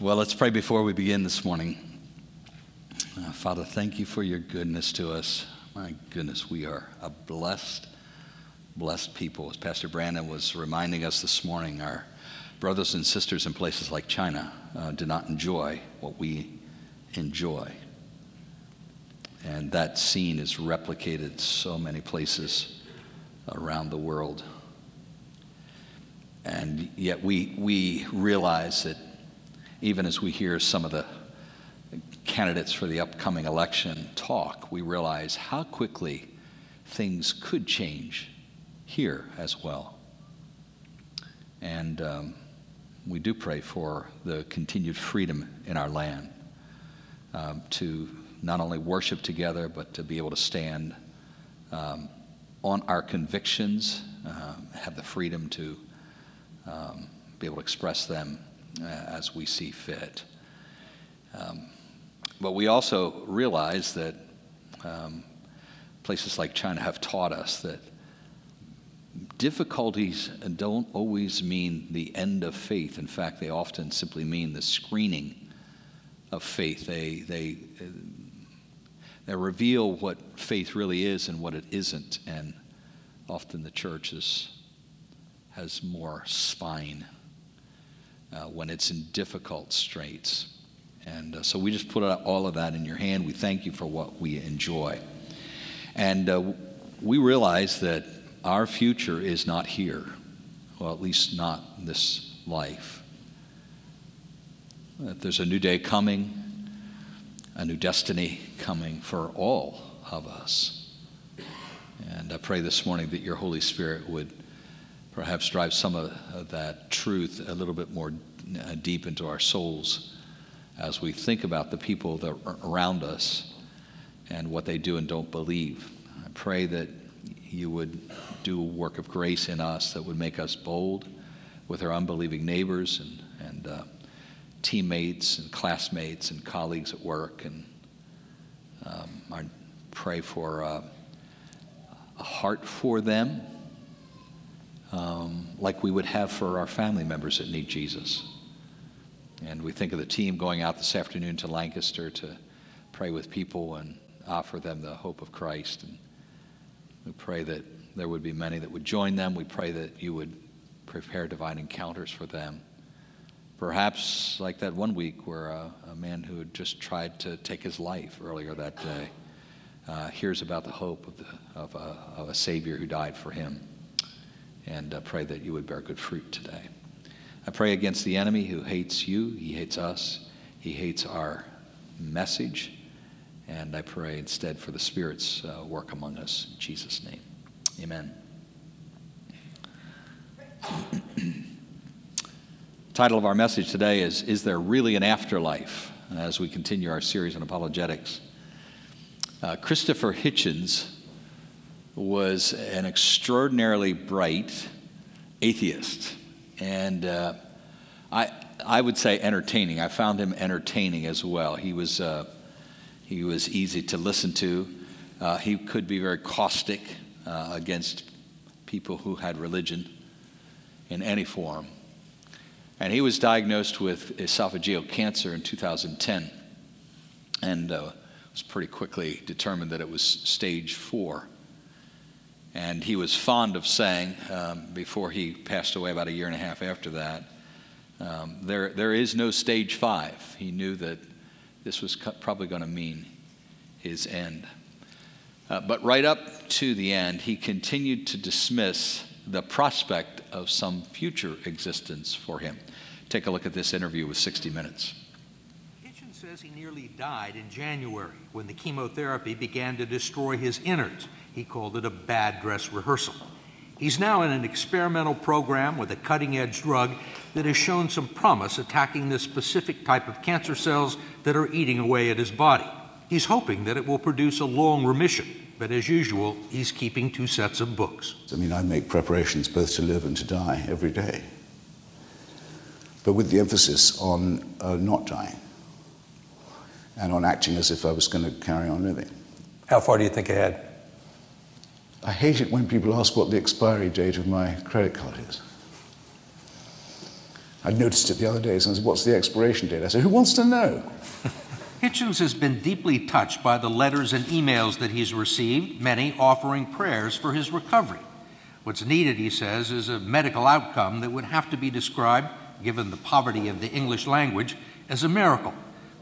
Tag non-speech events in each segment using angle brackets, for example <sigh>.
Well, let's pray before we begin this morning. Uh, Father, thank you for your goodness to us. My goodness, we are a blessed, blessed people. As Pastor Brandon was reminding us this morning, our brothers and sisters in places like China uh, do not enjoy what we enjoy. And that scene is replicated so many places around the world. And yet we, we realize that even as we hear some of the candidates for the upcoming election talk, we realize how quickly things could change here as well. And um, we do pray for the continued freedom in our land um, to not only worship together, but to be able to stand um, on our convictions, uh, have the freedom to um, be able to express them as we see fit. Um, but we also realize that um, places like China have taught us that difficulties don't always mean the end of faith. In fact, they often simply mean the screening of faith. They, they, they reveal what faith really is and what it isn't. And often the church is, has more spine uh, when it's in difficult straits. And uh, so we just put all of that in your hand. We thank you for what we enjoy. And uh, we realize that our future is not here, well, at least not this life. That there's a new day coming, a new destiny coming for all of us. And I pray this morning that your Holy Spirit would perhaps drive some of that truth a little bit more uh, deep into our souls as we think about the people that are around us and what they do and don't believe. I pray that you would do a work of grace in us that would make us bold with our unbelieving neighbors and, and uh, teammates and classmates and colleagues at work. And um, I pray for uh, a heart for them um, like we would have for our family members that need Jesus. And we think of the team going out this afternoon to Lancaster to pray with people and offer them the hope of Christ. And we pray that there would be many that would join them. We pray that you would prepare divine encounters for them. Perhaps like that one week where a, a man who had just tried to take his life earlier that day uh, hears about the hope of, the, of, a, of a Savior who died for him and uh, pray that you would bear good fruit today. I pray against the enemy who hates you, he hates us, he hates our message, and I pray instead for the Spirit's uh, work among us. In Jesus' name, amen. <clears throat> title of our message today is Is There Really an Afterlife? As we continue our series on apologetics. Uh, Christopher Hitchens was an extraordinarily bright atheist. And uh, I, I would say entertaining. I found him entertaining as well. He was, uh, he was easy to listen to. Uh, he could be very caustic uh, against people who had religion in any form. And he was diagnosed with esophageal cancer in 2010 and uh, was pretty quickly determined that it was stage four. And he was fond of saying, um, before he passed away about a year and a half after that, um, there, there is no stage five. He knew that this was probably going to mean his end. Uh, but right up to the end, he continued to dismiss the prospect of some future existence for him. Take a look at this interview with 60 Minutes. Says he nearly died in January when the chemotherapy began to destroy his innards. He called it a bad dress rehearsal. He's now in an experimental program with a cutting edge drug that has shown some promise attacking the specific type of cancer cells that are eating away at his body. He's hoping that it will produce a long remission, but as usual, he's keeping two sets of books. I mean, I make preparations both to live and to die every day, but with the emphasis on uh, not dying and on acting as if I was going to carry on living. How far do you think ahead? I hate it when people ask what the expiry date of my credit card is. I noticed it the other day. Someone said, What's the expiration date? I said, Who wants to know? <laughs> Hitchens has been deeply touched by the letters and emails that he's received, many offering prayers for his recovery. What's needed, he says, is a medical outcome that would have to be described, given the poverty of the English language, as a miracle.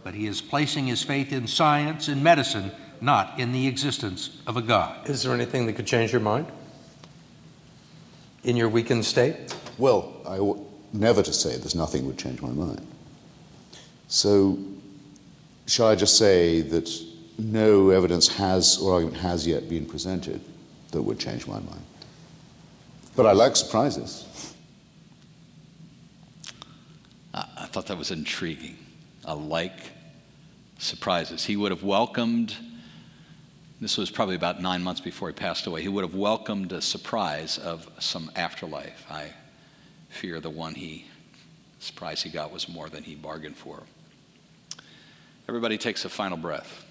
But he is placing his faith in science and medicine, not in the existence of a God. Is there anything that could change your mind in your weakened state? Well, I ought never to say there's nothing would change my mind. So, shall I just say that no evidence has or argument has yet been presented that would change my mind? But I like surprises. I, I thought that was intriguing. I like surprises. He would have welcomed, this was probably about nine months before he passed away, he would have welcomed a surprise of some afterlife. I fear the one he, surprise he got was more than he bargained for. Everybody takes a final breath.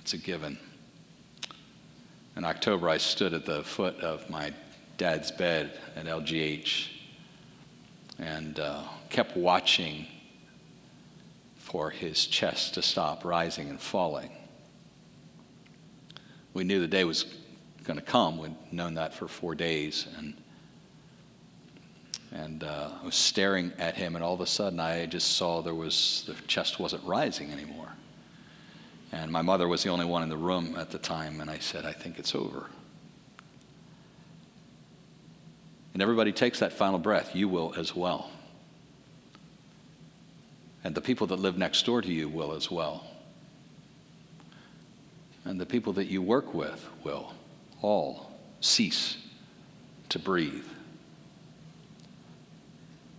It's a given. In October, I stood at the foot of my dad's bed at LGH and uh, kept watching for his chest to stop rising and falling. We knew the day was going to come. We'd known that for four days. And, and uh, I was staring at him, and all of a sudden I just saw there was, the chest wasn't rising anymore. And my mother was the only one in the room at the time, and I said, I think it's over. And everybody takes that final breath. You will as well. And the people that live next door to you will as well. And the people that you work with will all cease to breathe.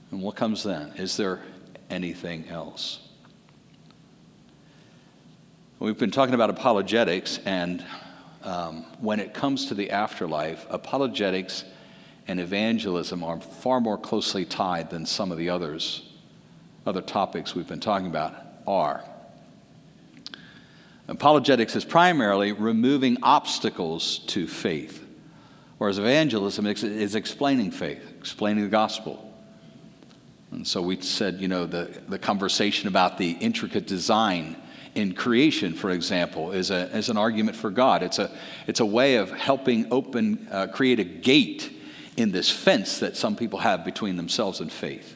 And what comes then? Is there anything else? We've been talking about apologetics, and um, when it comes to the afterlife, apologetics and evangelism are far more closely tied than some of the others other topics we've been talking about are. Apologetics is primarily removing obstacles to faith, whereas evangelism is explaining faith, explaining the gospel. And so we said, you know, the, the conversation about the intricate design in creation, for example, is, a, is an argument for God. It's a, it's a way of helping open, uh, create a gate in this fence that some people have between themselves and faith.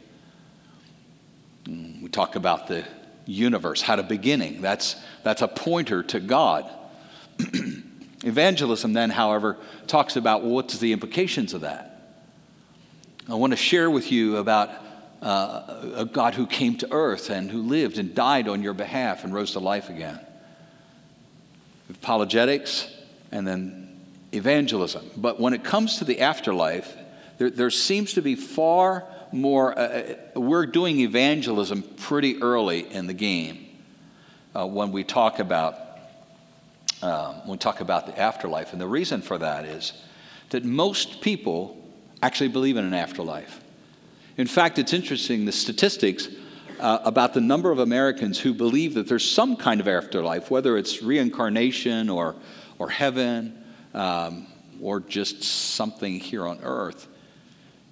We talk about the universe, had a beginning. That's, that's a pointer to God. <clears throat> Evangelism, then, however, talks about well, what's the implications of that. I want to share with you about uh, a God who came to earth and who lived and died on your behalf and rose to life again. Apologetics and then evangelism. But when it comes to the afterlife, there, there seems to be far more, uh, uh, we're doing evangelism pretty early in the game uh, when we talk about um, when we talk about the afterlife. And the reason for that is that most people actually believe in an afterlife. In fact, it's interesting the statistics uh, about the number of Americans who believe that there's some kind of afterlife, whether it's reincarnation or, or heaven um, or just something here on earth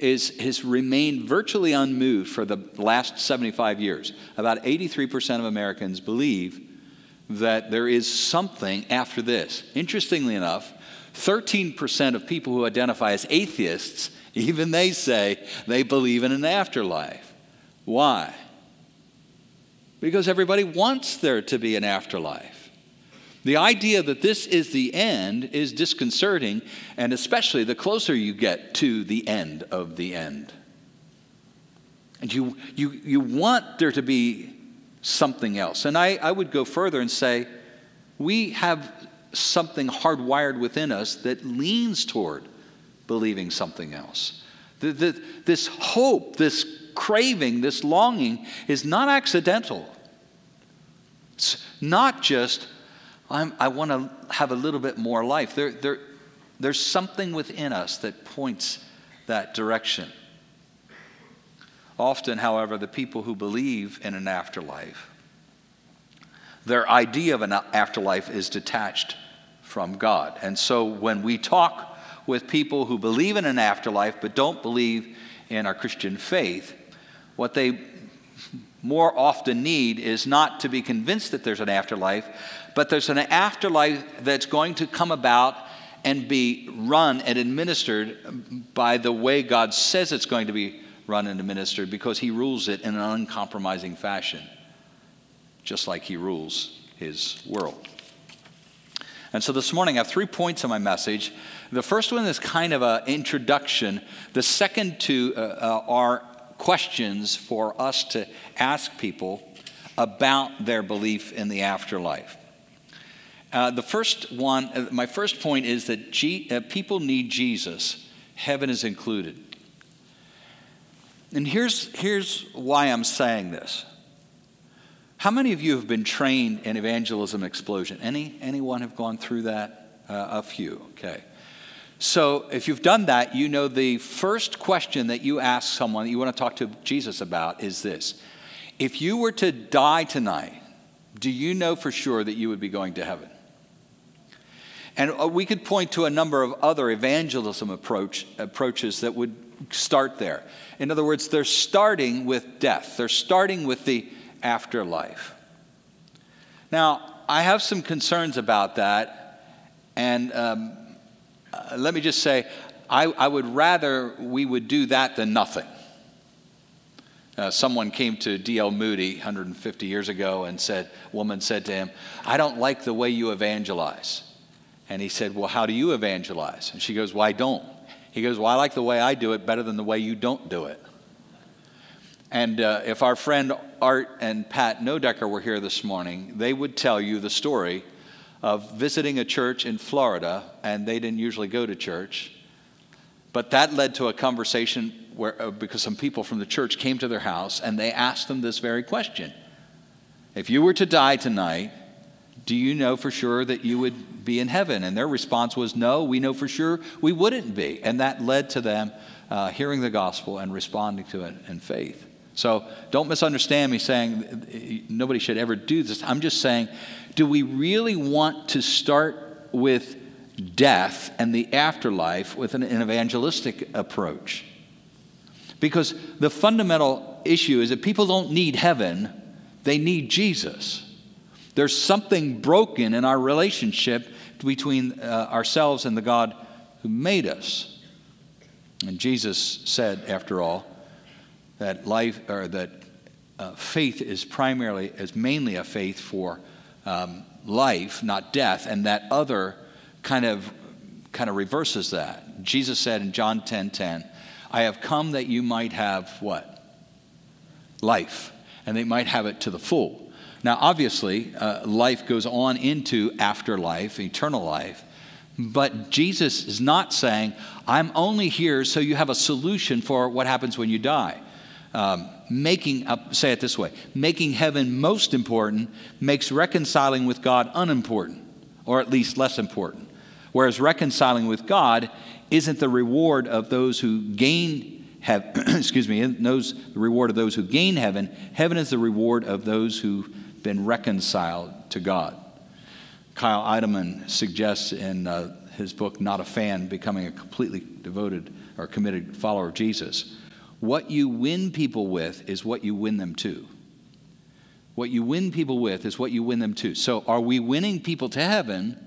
is, has remained virtually unmoved for the last 75 years. About 83% of Americans believe that there is something after this. Interestingly enough, 13% of people who identify as atheists, <laughs> even they say they believe in an afterlife. Why? Because everybody wants there to be an afterlife. The idea that this is the end is disconcerting, and especially the closer you get to the end of the end. And you, you, you want there to be something else. And I, I would go further and say we have something hardwired within us that leans toward believing something else. The, the, this hope, this craving, this longing is not accidental. It's not just I'm, i want to have a little bit more life. There, there, there's something within us that points that direction. Often, however, the people who believe in an afterlife, their idea of an afterlife is detached from God. And so when we talk with people who believe in an afterlife but don't believe in our Christian faith, what they more often need is not to be convinced that there's an afterlife, but there's an afterlife that's going to come about and be run and administered by the way God says it's going to be run and administered because He rules it in an uncompromising fashion, just like He rules His world. And so this morning I have three points in my message. The first one is kind of an introduction. The second two uh, uh, are questions for us to ask people about their belief in the afterlife. Uh, the first one, uh, my first point is that G, uh, people need Jesus, heaven is included. And here's, here's why I'm saying this. How many of you have been trained in evangelism explosion? Any, anyone have gone through that? Uh, a few, okay. So, if you've done that, you know the first question that you ask someone that you want to talk to Jesus about is this If you were to die tonight, do you know for sure that you would be going to heaven? And uh, we could point to a number of other evangelism approach, approaches that would start there. In other words, they're starting with death, they're starting with the afterlife. Now, I have some concerns about that, and um, uh, let me just say, I, I, would rather we would do that than nothing. Uh, someone came to D.L. Moody 150 years ago and said, woman said to him, I don't like the way you evangelize. And he said, Well, how do you evangelize? And she goes, I don't. He goes, Well, I like the way I do it better than the way you don't do it. And uh, if our friend Art and Pat Nodecker were here this morning, they would tell you the story of visiting a church in Florida, and they didn't usually go to church. But that led to a conversation where, uh, because some people from the church came to their house and they asked them this very question If you were to die tonight, do you know for sure that you would be in heaven? And their response was, No, we know for sure we wouldn't be. And that led to them uh, hearing the gospel and responding to it in faith. So don't misunderstand me saying nobody should ever do this. I'm just saying, do we really want to start with death and the afterlife with an, an evangelistic approach? Because the fundamental issue is that people don't need heaven, they need Jesus. There's something broken in our relationship between uh, ourselves and the God who made us. And Jesus said, after all, that life or that uh, faith is primarily is mainly a faith for um, life, not death, and that other kind of kind of reverses that. Jesus said in John 10:10, 10, 10, "I have come that you might have what? Life, and they might have it to the full." Now, obviously, uh, life goes on into afterlife, eternal life. But Jesus is not saying, I'm only here so you have a solution for what happens when you die um, making, say it this way, making heaven most important makes reconciling with God unimportant, or at least less important. Whereas reconciling with God isn't the reward of those who gain <clears throat> excuse me, knows the reward of those who gain heaven. Heaven is the reward of those who've been reconciled to God. Kyle Idleman suggests in uh, his book, Not a Fan, Becoming a Completely Devoted or Committed Follower of Jesus, what you win people with is what you win them to. What you win people with is what you win them to. So, are we winning people to heaven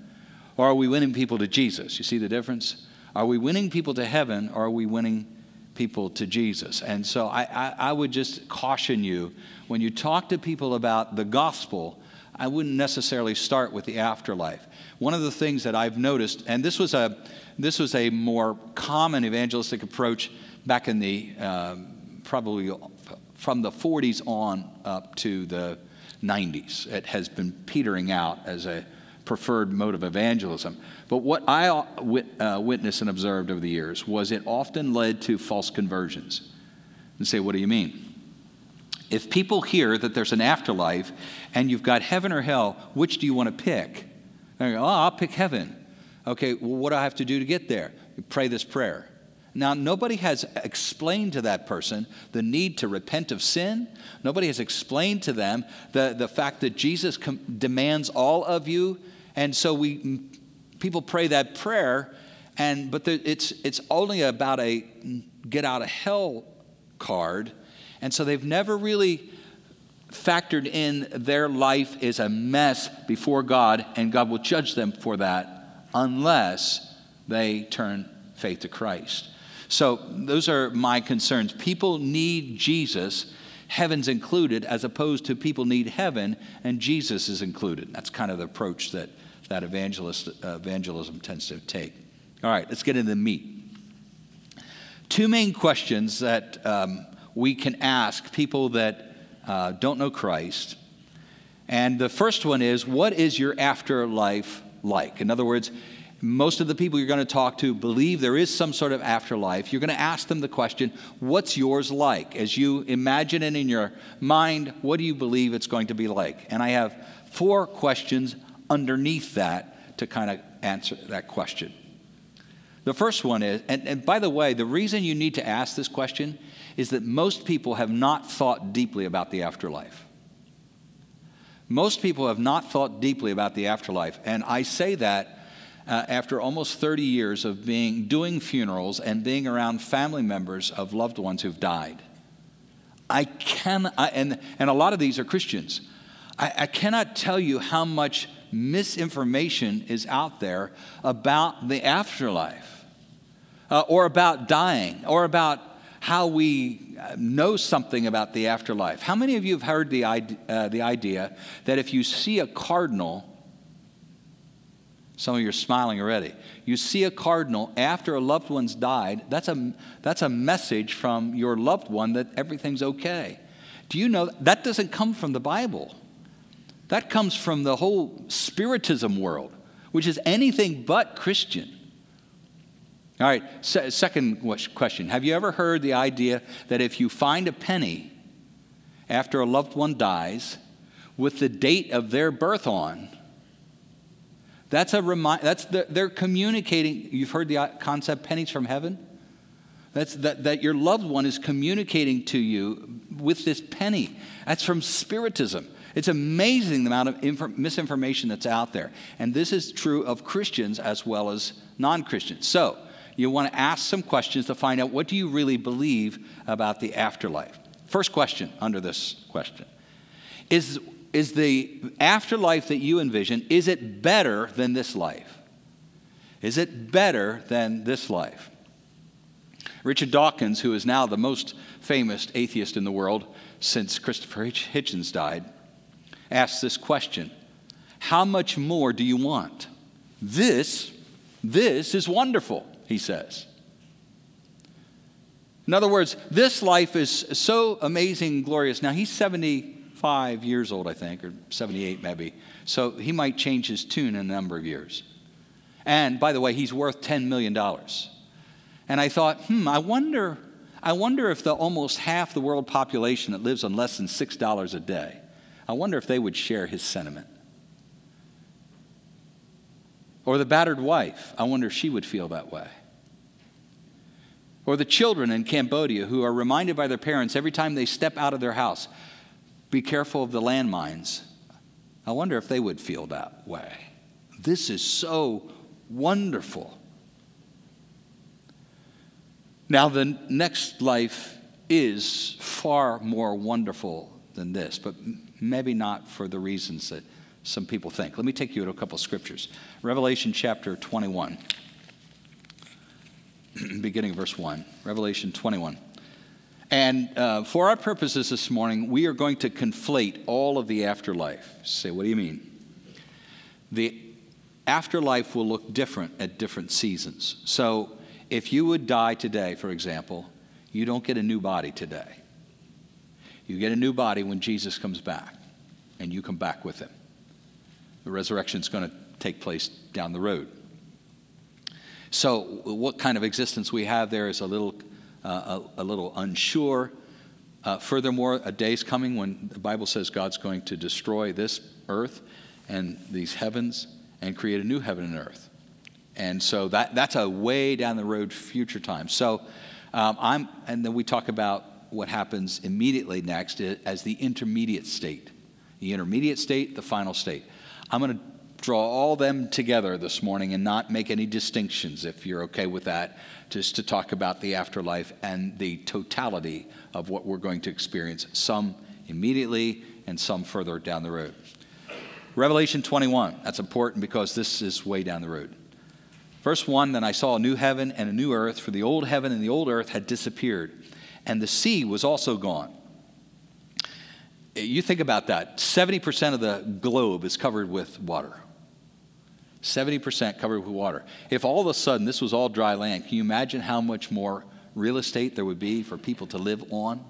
or are we winning people to Jesus? You see the difference? Are we winning people to heaven or are we winning people to Jesus? And so, I, I, I would just caution you when you talk to people about the gospel, I wouldn't necessarily start with the afterlife. One of the things that I've noticed, and this was a, this was a more common evangelistic approach back in the um, probably from the 40s on up to the 90s. It has been petering out as a preferred mode of evangelism. But what I uh, witnessed and observed over the years was it often led to false conversions. And say, what do you mean? If people hear that there's an afterlife and you've got heaven or hell, which do you want to pick? They go, oh, I'll pick heaven. Okay, well, what do I have to do to get there? You pray this prayer. Now, nobody has explained to that person the need to repent of sin. Nobody has explained to them the, the fact that Jesus com- demands all of you. And so we, people pray that prayer, and, but the, it's, it's only about a get out of hell card. And so they've never really factored in their life is a mess before God, and God will judge them for that unless they turn faith to Christ. So, those are my concerns. People need Jesus, heaven's included, as opposed to people need heaven and Jesus is included. That's kind of the approach that, that evangelist, uh, evangelism tends to take. All right, let's get into the meat. Two main questions that um, we can ask people that uh, don't know Christ. And the first one is what is your afterlife like? In other words, most of the people you're going to talk to believe there is some sort of afterlife. You're going to ask them the question, What's yours like? As you imagine it in your mind, what do you believe it's going to be like? And I have four questions underneath that to kind of answer that question. The first one is, and, and by the way, the reason you need to ask this question is that most people have not thought deeply about the afterlife. Most people have not thought deeply about the afterlife. And I say that uh, after almost 30 years of being doing funerals and being around family members of loved ones who've died. I can, I, and, and a lot of these are Christians. I, I cannot tell you how much misinformation is out there about the afterlife, uh, or about dying, or about how we uh, know something about the afterlife. How many of you have heard the, uh, the idea that if you see a cardinal some of you are smiling already. You see a cardinal after a loved one's died, that's a, that's a message from your loved one that everything's okay. Do you know that doesn't come from the Bible? That comes from the whole Spiritism world, which is anything but Christian. All right, se- second question. Have you ever heard the idea that if you find a penny after a loved one dies with the date of their birth on, that's a remind, that's the, they're communicating. You've heard the uh, concept pennies from heaven? That's that, that your loved one is communicating to you with this penny. That's from Spiritism. It's amazing the amount of inf- misinformation that's out there. And this is true of Christians as well as non Christians. So, you want to ask some questions to find out what do you really believe about the afterlife. First question under this question is is the afterlife that you envision, is it better than this life? Is it better than this life? Richard Dawkins, who is now the most famous atheist in the world since Christopher Hitchens died, asks this question How much more do you want? This, this is wonderful, he says. In other words, this life is so amazing, glorious. Now, he's 75 years old, I think, or 78 maybe. So he might change his tune in a number of years. And by the way, he's worth $10 million. And I thought, hmm, I wonder, I wonder if the almost half the world population that lives on less than $6 a day, I wonder if they would share his sentiment. Or the battered wife, I wonder if she would feel that way. Or the children in Cambodia who are reminded by their parents every time they step out of their house be careful of the landmines. I wonder if they would feel that way. This is so wonderful. Now, the next life is far more wonderful than this, but maybe not for the reasons that some people think. Let me take you to a couple scriptures. Revelation chapter 21, <clears throat> beginning verse 1. Revelation 21. And uh, for our purposes this morning, we are going to conflate all of the afterlife. Say, what do you mean? The afterlife will look different at different seasons. So if you would die today, for example, you don't get a new body today. You get a new body when Jesus comes back, and you come back with him. The resurrection is going to take place down the road. So, what kind of existence we have there is a little uh, a, a, little unsure. Uh, furthermore, a day's coming when the Bible says God's going to destroy this earth and these heavens and create a new heaven and earth. And so that, that's a way down the road future time. So um, I'm, and then we talk about what happens immediately next as the intermediate state. The intermediate state, the final state. I'm going to draw all them together this morning and not make any distinctions, if you're okay with that, just to talk about the afterlife and the totality of what we're going to experience, some immediately and some further down the road. Revelation 21, that's important because this is way down the road. Verse 1 Then I saw a new heaven and a new earth, for the old heaven and the old earth had disappeared, and the sea was also gone. You think about that 70% of the globe is covered with water. 70% covered with water. If all of a sudden this was all dry land, can you imagine how much more real estate there would be for people to live on?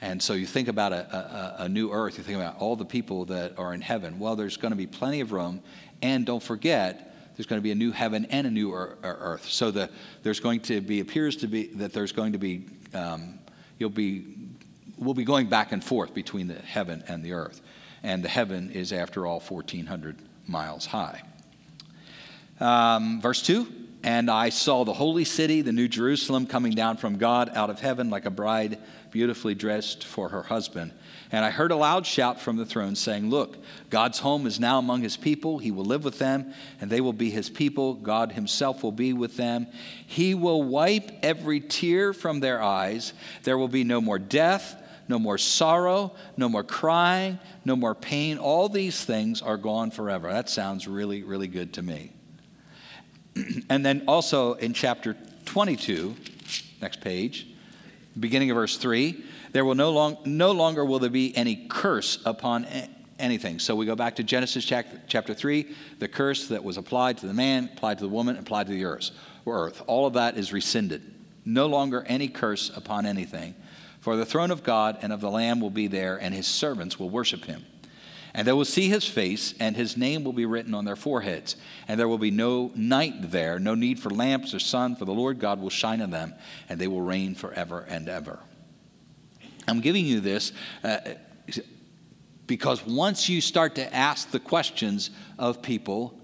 And so you think about a, a, a, new earth, you think about all the people that are in heaven. Well, there's going to be plenty of room. And don't forget, there's going to be a new heaven and a new earth. So the, there's going to be, appears to be, that there's going to be, um, you'll be, we'll be going back and forth between the heaven and the earth. And the heaven is, after all, 1,400 miles high. Um, verse 2 And I saw the holy city, the new Jerusalem, coming down from God out of heaven like a bride beautifully dressed for her husband. And I heard a loud shout from the throne saying, Look, God's home is now among his people. He will live with them, and they will be his people. God himself will be with them. He will wipe every tear from their eyes. There will be no more death, no more sorrow, no more crying, no more pain. All these things are gone forever. That sounds really, really good to me. <clears throat> and then also in chapter 22, next page, beginning of verse 3 there will no, long, no longer will there be any curse upon anything so we go back to genesis chapter 3 the curse that was applied to the man applied to the woman applied to the earth earth all of that is rescinded no longer any curse upon anything for the throne of god and of the lamb will be there and his servants will worship him and they will see his face, and his name will be written on their foreheads. And there will be no night there, no need for lamps or sun, for the Lord God will shine on them, and they will reign forever and ever. I'm giving you this uh, because once you start to ask the questions of people,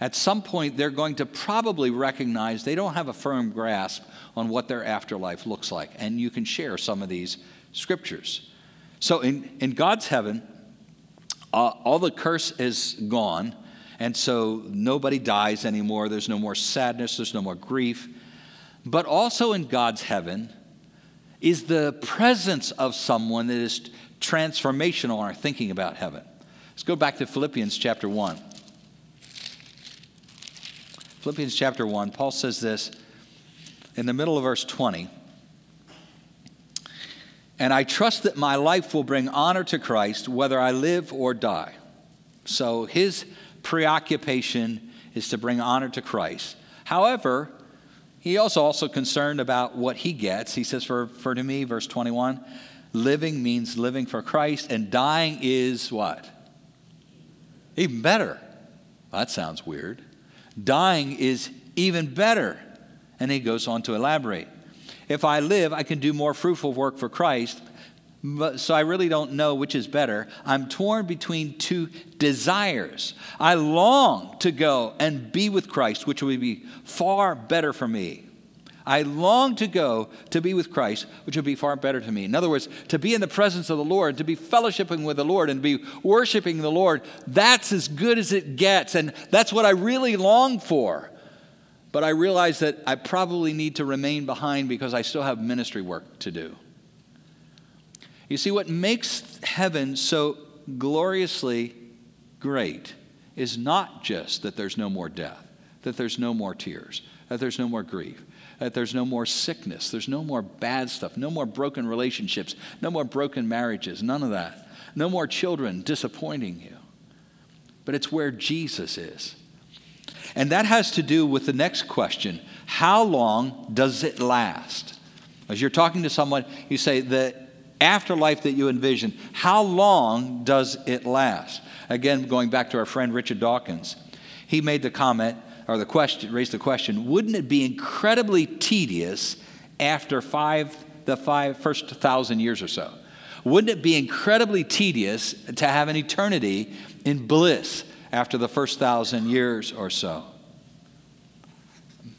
at some point they're going to probably recognize they don't have a firm grasp on what their afterlife looks like. And you can share some of these scriptures. So in, in God's heaven, uh, all the curse is gone, and so nobody dies anymore. There's no more sadness, there's no more grief. But also in God's heaven is the presence of someone that is transformational in our thinking about heaven. Let's go back to Philippians chapter 1. Philippians chapter 1, Paul says this in the middle of verse 20. And I trust that my life will bring honor to Christ whether I live or die. So his preoccupation is to bring honor to Christ. However, he also also concerned about what he gets. He says, for, for to me, verse 21, living means living for Christ, and dying is what? Even better. That sounds weird. Dying is even better. And he goes on to elaborate. If I live, I can do more fruitful work for Christ. But, so I really don't know which is better. I'm torn between two desires. I long to go and be with Christ, which would be far better for me. I long to go to be with Christ, which would be far better to me. In other words, to be in the presence of the Lord, to be fellowshipping with the Lord, and to be worshiping the Lord, that's as good as it gets. And that's what I really long for. But I realize that I probably need to remain behind because I still have ministry work to do. You see, what makes heaven so gloriously great is not just that there's no more death, that there's no more tears, that there's no more grief, that there's no more sickness, there's no more bad stuff, no more broken relationships, no more broken marriages, none of that. No more children disappointing you. But it's where Jesus is. And that has to do with the next question How long does it last? As you're talking to someone, you say, The afterlife that you envision, how long does it last? Again, going back to our friend Richard Dawkins, he made the comment, or the question, raised the question, wouldn't it be incredibly tedious after five, the five, first thousand years or so? Wouldn't it be incredibly tedious to have an eternity in bliss? after the first thousand years or so.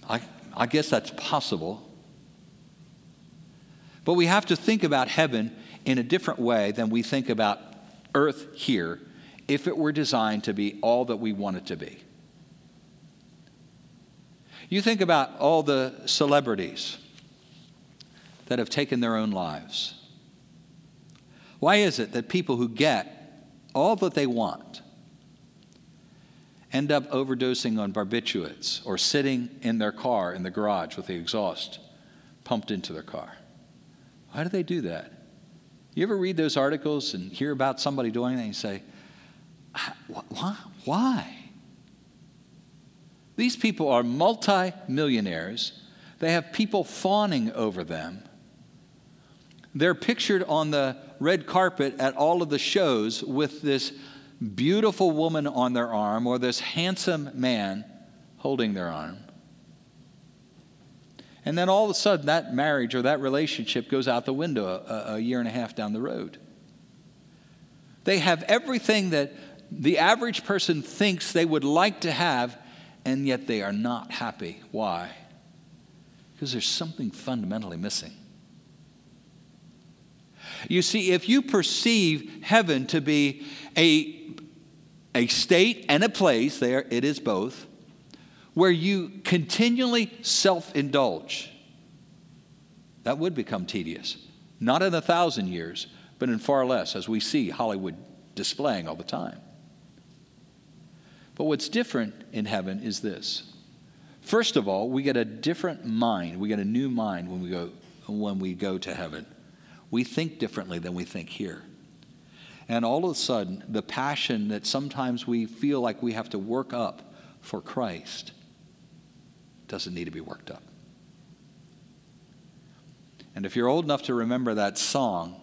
I, I guess that's possible. But we have to think about heaven in a different way than we think about earth here if it were designed to be all that we want it to be. You think about all the celebrities that have taken their own lives. Why is it that people who get all that they want end up overdosing on barbiturates or sitting in their car in the garage with the exhaust pumped into their car? Why do they do that? You ever read those articles and hear about somebody doing that and say, ah, why? Why? These people are multi-millionaires. They have people fawning over them. They're pictured on the red carpet at all of the shows with this beautiful woman on their arm or this handsome man holding their arm. And then all of a sudden, that marriage or that relationship goes out the window a, a, year and a half down the road. They have everything that the average person thinks they would like to have, and yet they are not happy. Why? Because there's something fundamentally missing. You see, if you perceive heaven to be a, a state and a place, there it is both, where you continually self indulge, that would become tedious. Not in a thousand years, but in far less, as we see Hollywood displaying all the time. But what's different in heaven is this. First of all, we get a different mind. We get a new mind when we go, when we go to heaven. We think differently than we think here. And all of a sudden, the passion that sometimes we feel like we have to work up for Christ doesn't need to be worked up. And if you're old enough to remember that song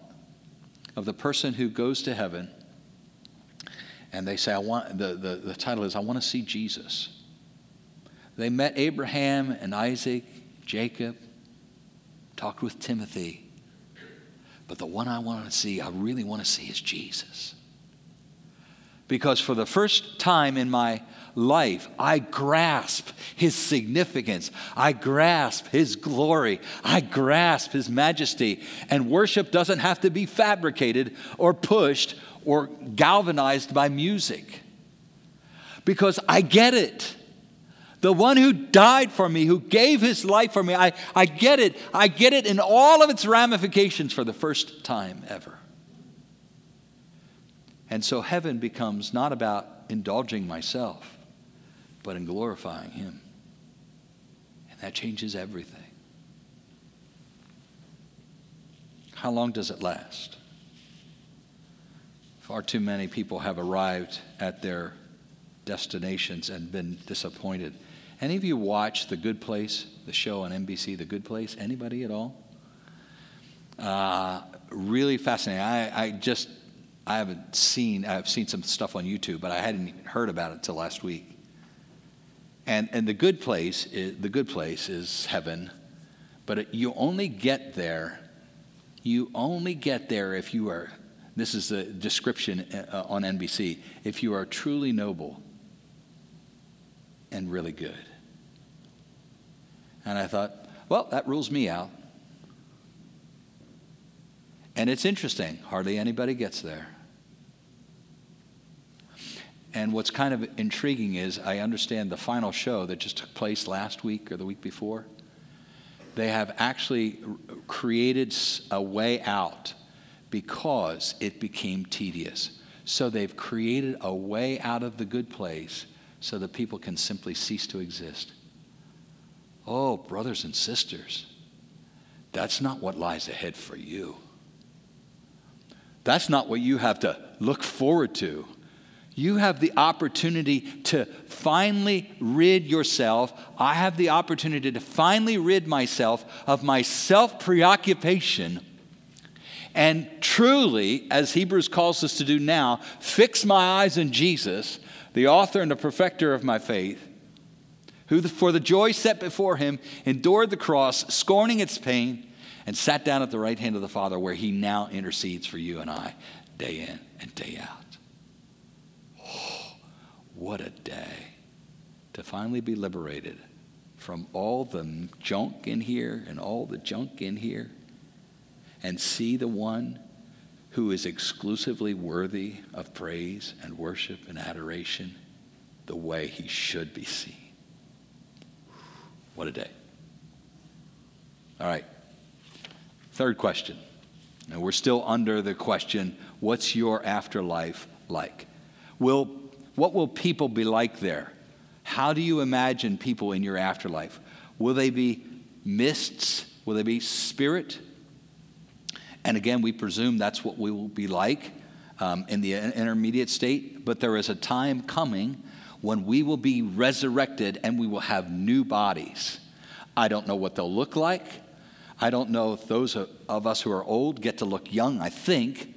of the person who goes to heaven and they say, I want, the, the, the title is, I want to see Jesus. They met Abraham and Isaac, Jacob, talked with Timothy. But the one I want to see, I really want to see, is Jesus. Because for the first time in my life, I grasp his significance. I grasp his glory. I grasp his majesty. And worship doesn't have to be fabricated or pushed or galvanized by music. Because I get it. The one who died for me, who gave his life for me, I, I get it. I get it in all of its ramifications for the first time ever. And so heaven becomes not about indulging myself, but in glorifying Him. And that changes everything. How long does it last? Far too many people have arrived at their destinations and been disappointed. Any of you watch The Good Place, the show on NBC, The Good Place? Anybody at all? Uh, really fascinating. I, I just, I haven't seen, I've seen some stuff on YouTube, but I hadn't even heard about it until last week. And, and the good place is, the good place is heaven, but it, you only get there. You only get there if you are. This is the description uh, on NBC. If you are truly noble and really good. And I thought, well, that rules me out. And it's interesting, hardly anybody gets there. And what's kind of intriguing is I understand the final show that just took place last week or the week before. They have actually created a way out because it became tedious. So they've created a way out of the good place so that people can simply cease to exist. Oh, brothers and sisters, that's not what lies ahead for you. That's not what you have to look forward to you have the opportunity to finally rid yourself. I have the opportunity to finally rid myself of my self preoccupation and truly, as Hebrews calls us to do now, fix my eyes on Jesus, the author and the perfecter of my faith, who for the joy set before him endured the cross, scorning its pain, and sat down at the right hand of the Father, where he now intercedes for you and I day in and day out. What a day to finally be liberated from all the junk in here and all the junk in here and see the one who is exclusively worthy of praise and worship and adoration the way he should be seen. What a day. All right. Third question. Now we're still under the question what's your afterlife like? Will, what will people be like there? How do you imagine people in your afterlife? Will they be mists? Will they be spirit? And again, we presume that's what we will be like um, in the intermediate state. But there is a time coming when we will be resurrected and we will have new bodies. I don't know what they'll look like. I don't know if those of us who are old get to look young. I think,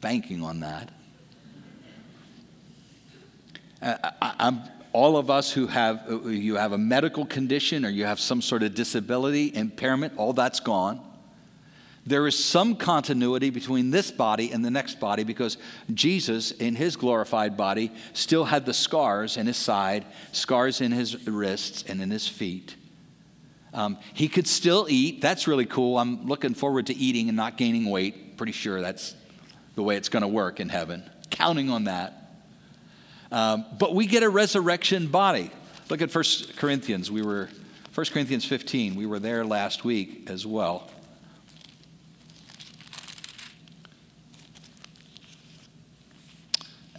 banking on that. Uh, I, all of us who have you have a medical condition or you have some sort of disability impairment all that's gone there is some continuity between this body and the next body because Jesus, in his glorified body, still had the scars in his side, scars in his wrists, and in his feet. Um, he could still eat. That's really cool. I'm looking forward to eating and not gaining weight. Pretty sure that's the way it's going to work in heaven. Counting on that. Um, but we get a resurrection body. Look at 1 Corinthians. We were 1 Corinthians 15. We were there last week as well.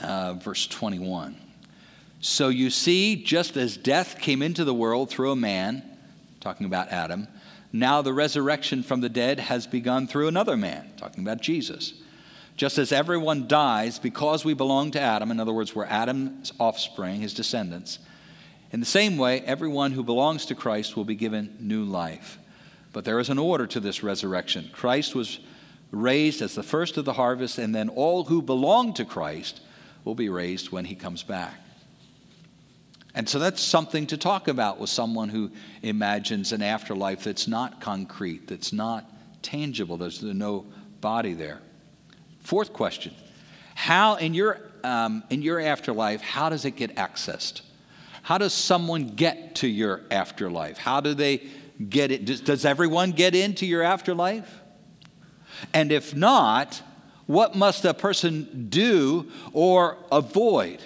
uh, verse 21. So you see, just as death came into the world through a man, talking about Adam, now the resurrection from the dead has begun through another man, talking about Jesus. Just as everyone dies because we belong to Adam, in other words, we're Adam's offspring, his descendants, in the same way, everyone who belongs to Christ will be given new life. But there is an order to this resurrection. Christ was raised as the first of the harvest, and then all who belong to Christ will be raised when he comes back. And so that's something to talk about with someone who imagines an afterlife that's not concrete, that's not tangible, there's no body there. Fourth question How, in your, um, in your afterlife, how does it get accessed? How does someone get to your afterlife? How do they get it? Does, does everyone get into your afterlife? And if not, what must a person do or avoid?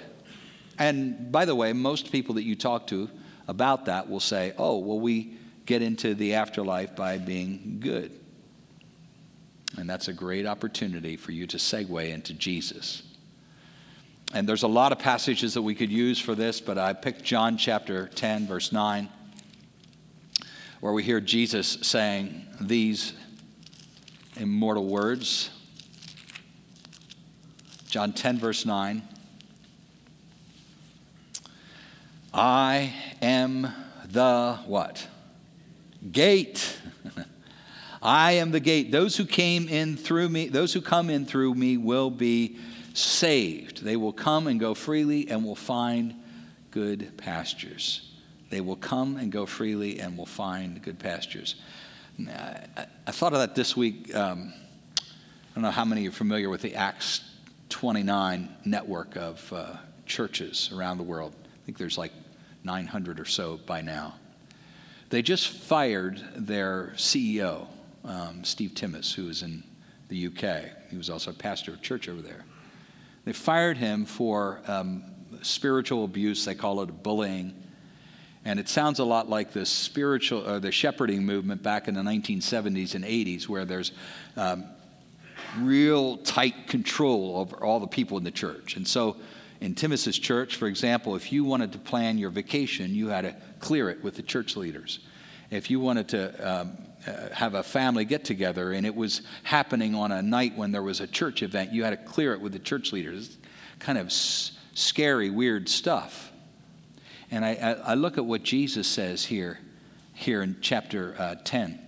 And by the way, most people that you talk to about that will say, oh, well, we get into the afterlife by being good. And that's a great opportunity for you to segue into Jesus. And there's a lot of passages that we could use for this, but I picked John chapter 10, verse 9, where we hear Jesus saying these immortal words John 10, verse 9. I am the what? Gate. <laughs> I am the gate. Those who came in through me, those who come in through me will be saved. They will come and go freely and will find good pastures. They will come and go freely and will find good pastures. I, thought of that this week. Um, I don't know how many are familiar with the Acts 29 network of uh, churches around the world. I think there's like 900 or so by now. They just fired their CEO, um, Steve Timmis, who was in the UK. He was also a pastor of church over there. They fired him for um, spiritual abuse. They call it bullying. And it sounds a lot like the spiritual or the shepherding movement back in the 1970s and 80s, where there's um, real tight control over all the people in the church. And so in Timmis's church, for example, if you wanted to plan your vacation, you had to clear it with the church leaders. If you wanted to um, uh, have a family get together and it was happening on a night when there was a church event, you had to clear it with the church leaders. Kind of s- scary, weird stuff. And I, I, I, look at what Jesus says here, here in chapter uh, 10.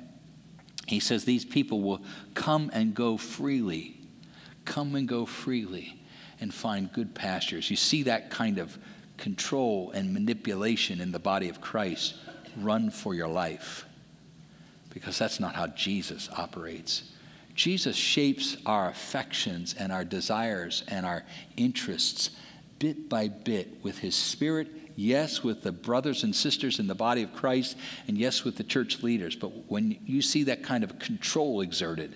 He says these people will come and go freely, come and go freely and find good pastures. You see that kind of control and manipulation in the body of Christ. Run for your life because that's not how Jesus operates. Jesus shapes our affections and our desires and our interests bit by bit with his spirit yes, with the brothers and sisters in the body of Christ, and yes, with the church leaders. But when you see that kind of control exerted,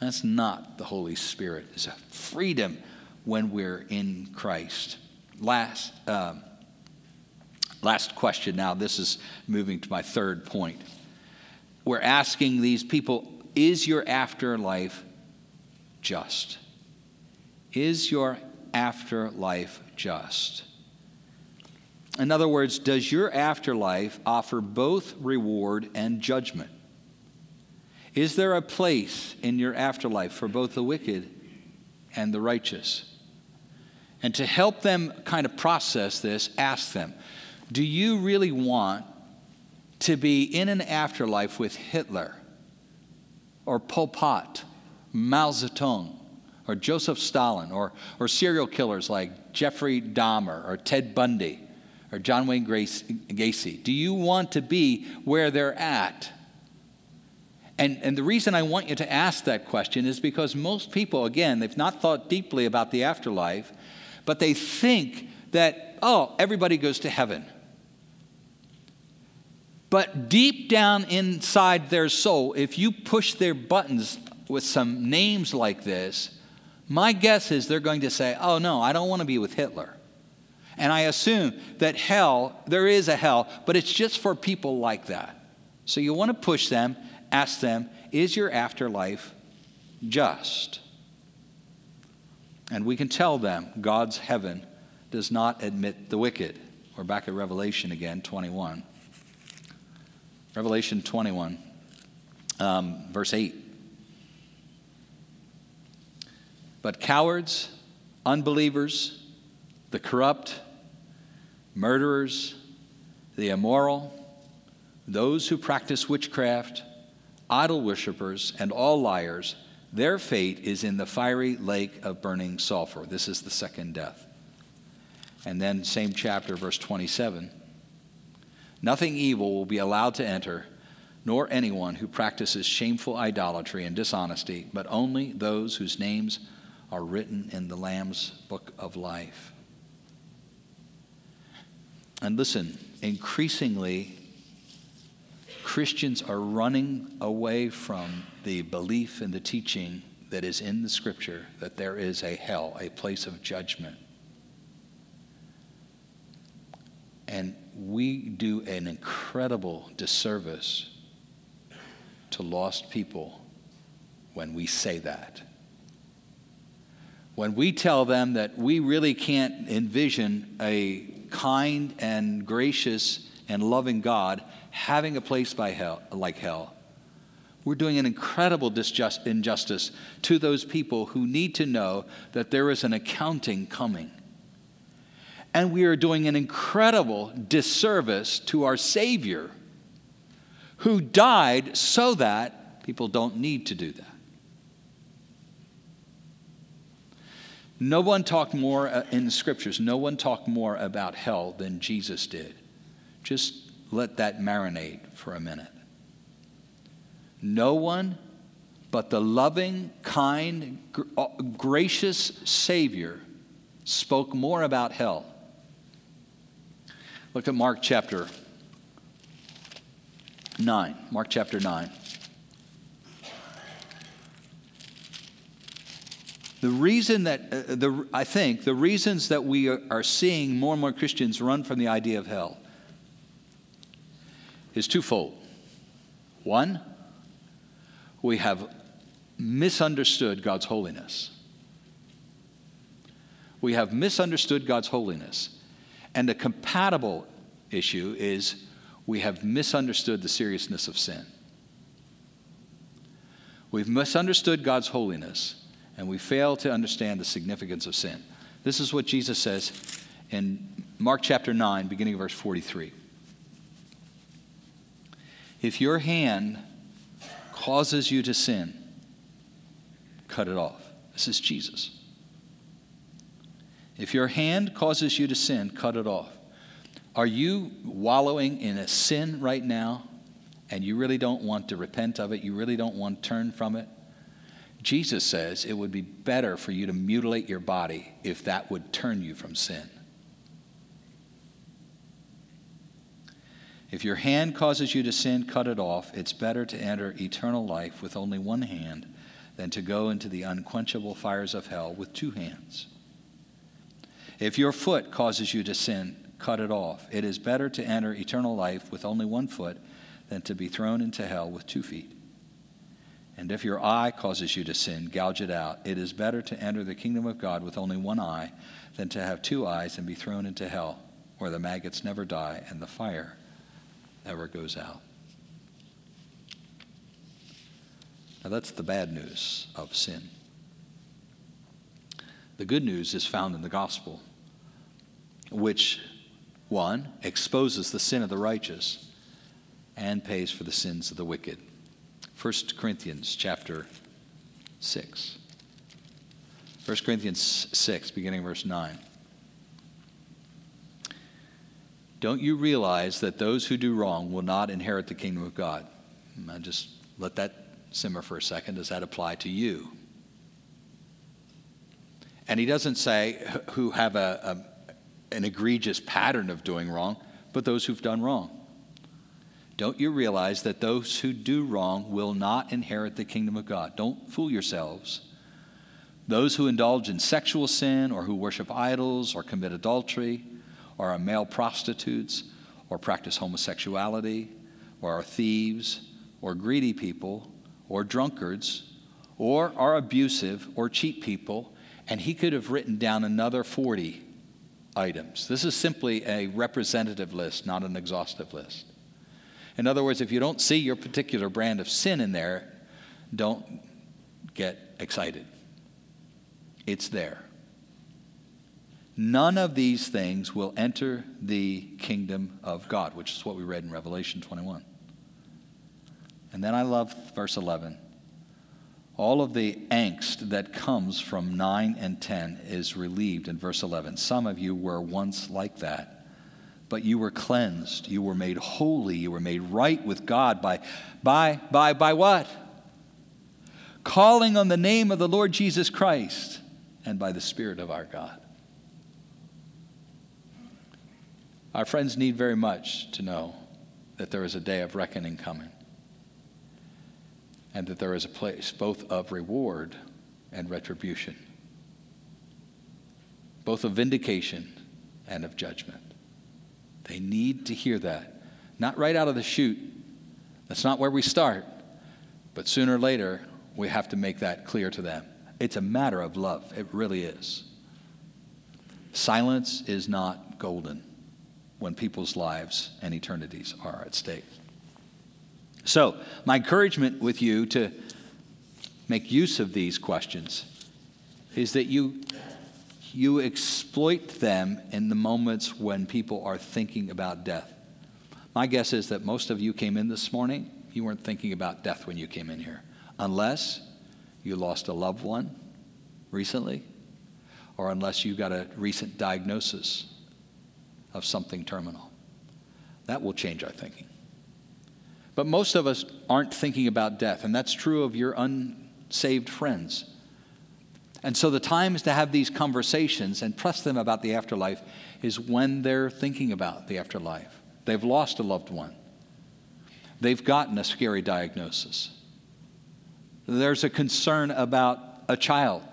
That's not the Holy Spirit. It's a freedom when we're in Christ. Last, um, last question now. This is moving to my third point. We're asking these people is your afterlife just? Is your afterlife just? In other words, does your afterlife offer both reward and judgment? Is there a place in your afterlife for both the wicked and the righteous? And to help them kind of process this, ask them Do you really want to be in an afterlife with Hitler or Pol Pot, Mao Zedong, or Joseph Stalin, or, or serial killers like Jeffrey Dahmer or Ted Bundy or John Wayne Gacy? Do you want to be where they're at? And, and the reason I want you to ask that question is because most people, again, they've not thought deeply about the afterlife, but they think that, oh, everybody goes to heaven. But deep down inside their soul, if you push their buttons with some names like this, my guess is they're going to say, oh, no, I don't want to be with Hitler. And I assume that hell, there is a hell, but it's just for people like that. So you want to push them, ask them, is your afterlife just? And we can tell them God's heaven does not admit the wicked. We're back at Revelation again, 21. Revelation 21, um, verse 8. But cowards, unbelievers, the corrupt, murderers, the immoral, those who practice witchcraft, idol worshippers, and all liars, their fate is in the fiery lake of burning sulfur. This is the second death. And then, same chapter, verse 27 Nothing evil will be allowed to enter, nor anyone who practices shameful idolatry and dishonesty, but only those whose names are written in the Lamb's book of life. And listen, increasingly, Christians are running away from the belief and the teaching that is in the scripture that there is a hell, a place of judgment. And we do an incredible disservice to lost people when we say that. When we tell them that we really can't envision a kind and gracious and loving God having a place by hell, like hell, we're doing an incredible injustice to those people who need to know that there is an accounting coming. And we are doing an incredible disservice to our Savior who died so that people don't need to do that. No one talked more uh, in the scriptures, no one talked more about hell than Jesus did. Just let that marinate for a minute. No one but the loving, kind, uh, gracious Savior spoke more about hell. Look at Mark chapter 9. Mark chapter 9. The reason that, uh, the, I think, the reasons that we are, are seeing more and more Christians run from the idea of hell is twofold. One, we have misunderstood God's holiness. We have misunderstood God's holiness. And the compatible issue is we have misunderstood the seriousness of sin. We've misunderstood God's holiness and we fail to understand the significance of sin. This is what Jesus says in Mark chapter 9, beginning of verse 43. If your hand causes you to sin, cut it off. This is Jesus. If your hand causes you to sin, cut it off. Are you wallowing in a sin right now and you really don't want to repent of it? You really don't want to turn from it? Jesus says it would be better for you to mutilate your body if that would turn you from sin. If your hand causes you to sin, cut it off. It's better to enter eternal life with only one hand than to go into the unquenchable fires of hell with two hands. If your foot causes you to sin, cut it off. It is better to enter eternal life with only one foot than to be thrown into hell with two feet. And if your eye causes you to sin, gouge it out. It is better to enter the kingdom of God with only one eye than to have two eyes and be thrown into hell, where the maggots never die and the fire never goes out. Now, that's the bad news of sin. The good news is found in the gospel, which, one, exposes the sin of the righteous and pays for the sins of the wicked. 1 Corinthians chapter 6. 1 Corinthians 6, beginning verse 9. Don't you realize that those who do wrong will not inherit the kingdom of God? Hmm, I just let that simmer for a second. Does that apply to you? And he doesn't say who have a, an egregious pattern of doing wrong, but those who've done wrong. Don't you realize that those who do wrong will not inherit the kingdom of God? Don't fool yourselves. Those who indulge in sexual sin, or who worship idols, or commit adultery, or are male prostitutes, or practice homosexuality, or are thieves, or greedy people, or drunkards or are abusive or cheat people, and he could have written down another 40 items. This is simply a representative list, not an exhaustive list. In other words, if you don't see your particular brand of sin in there, don't get excited. It's there. None of these things will enter the kingdom of God, which is what we read in Revelation 21. And then I love verse 11. All of the angst that comes from 9 and 10 is relieved in verse 11. Some of you were once like that, but you were cleansed. You were made holy. You were made right with God by, by, by, by what? Calling on the name of the Lord Jesus Christ and by the Spirit of our God. Our friends need very much to know that there is a day of reckoning coming and that there is a place both of reward and retribution, both of vindication and of judgment. They need to hear that. Not right out of the chute. That's not where we start. But sooner or later, we have to make that clear to them. It's a matter of love. It really is. Silence is not golden when people's lives and eternities are at stake. So, my encouragement with you to make use of these questions is that you, you exploit them in the moments when people are thinking about death. My guess is that most of you came in this morning, you weren't thinking about death when you came in here, unless you lost a loved one recently, or unless you got a recent diagnosis of something terminal. That will change our thinking. But most of us aren't thinking about death, and that's true of your unsaved friends. And so the times to have these conversations and press them about the afterlife is when they're thinking about the afterlife. They've lost a loved one. They've gotten a scary diagnosis. There's a concern about a child.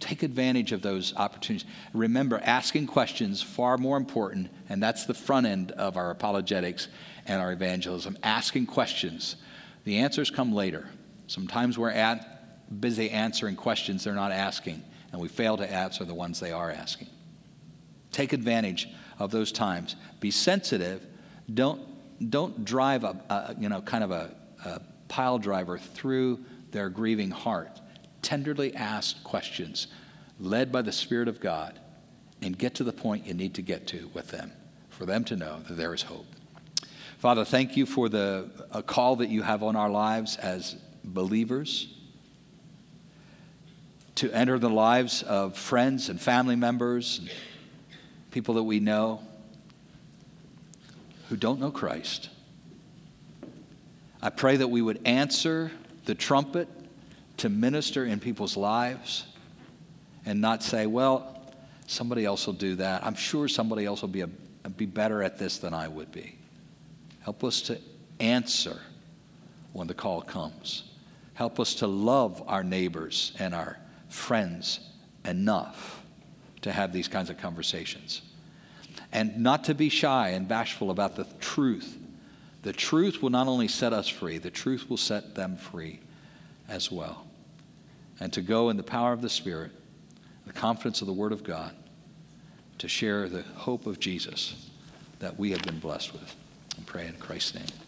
Take advantage of those opportunities. Remember, asking questions far more important, and that's the front end of our apologetics and our evangelism, asking questions. The answers come later. Sometimes we're at, busy answering questions they're not asking, and we fail to answer the ones they are asking. Take advantage of those times. Be sensitive. Don't, don't drive a, a you know, kind of a, a pile driver through their grieving heart. Tenderly ask questions, led by the Spirit of God, and get to the point you need to get to with them for them to know that there is hope. Father, thank you for the call that you have on our lives as believers to enter the lives of friends and family members, and people that we know who don't know Christ. I pray that we would answer the trumpet to minister in people's lives and not say, well, somebody else will do that. I'm sure somebody else will be, a, be better at this than I would be. Help us to answer when the call comes. Help us to love our neighbors and our friends enough to have these kinds of conversations. And not to be shy and bashful about the truth. The truth will not only set us free, the truth will set them free as well. And to go in the power of the Spirit, the confidence of the Word of God, to share the hope of Jesus that we have been blessed with. And pray in Christ's name.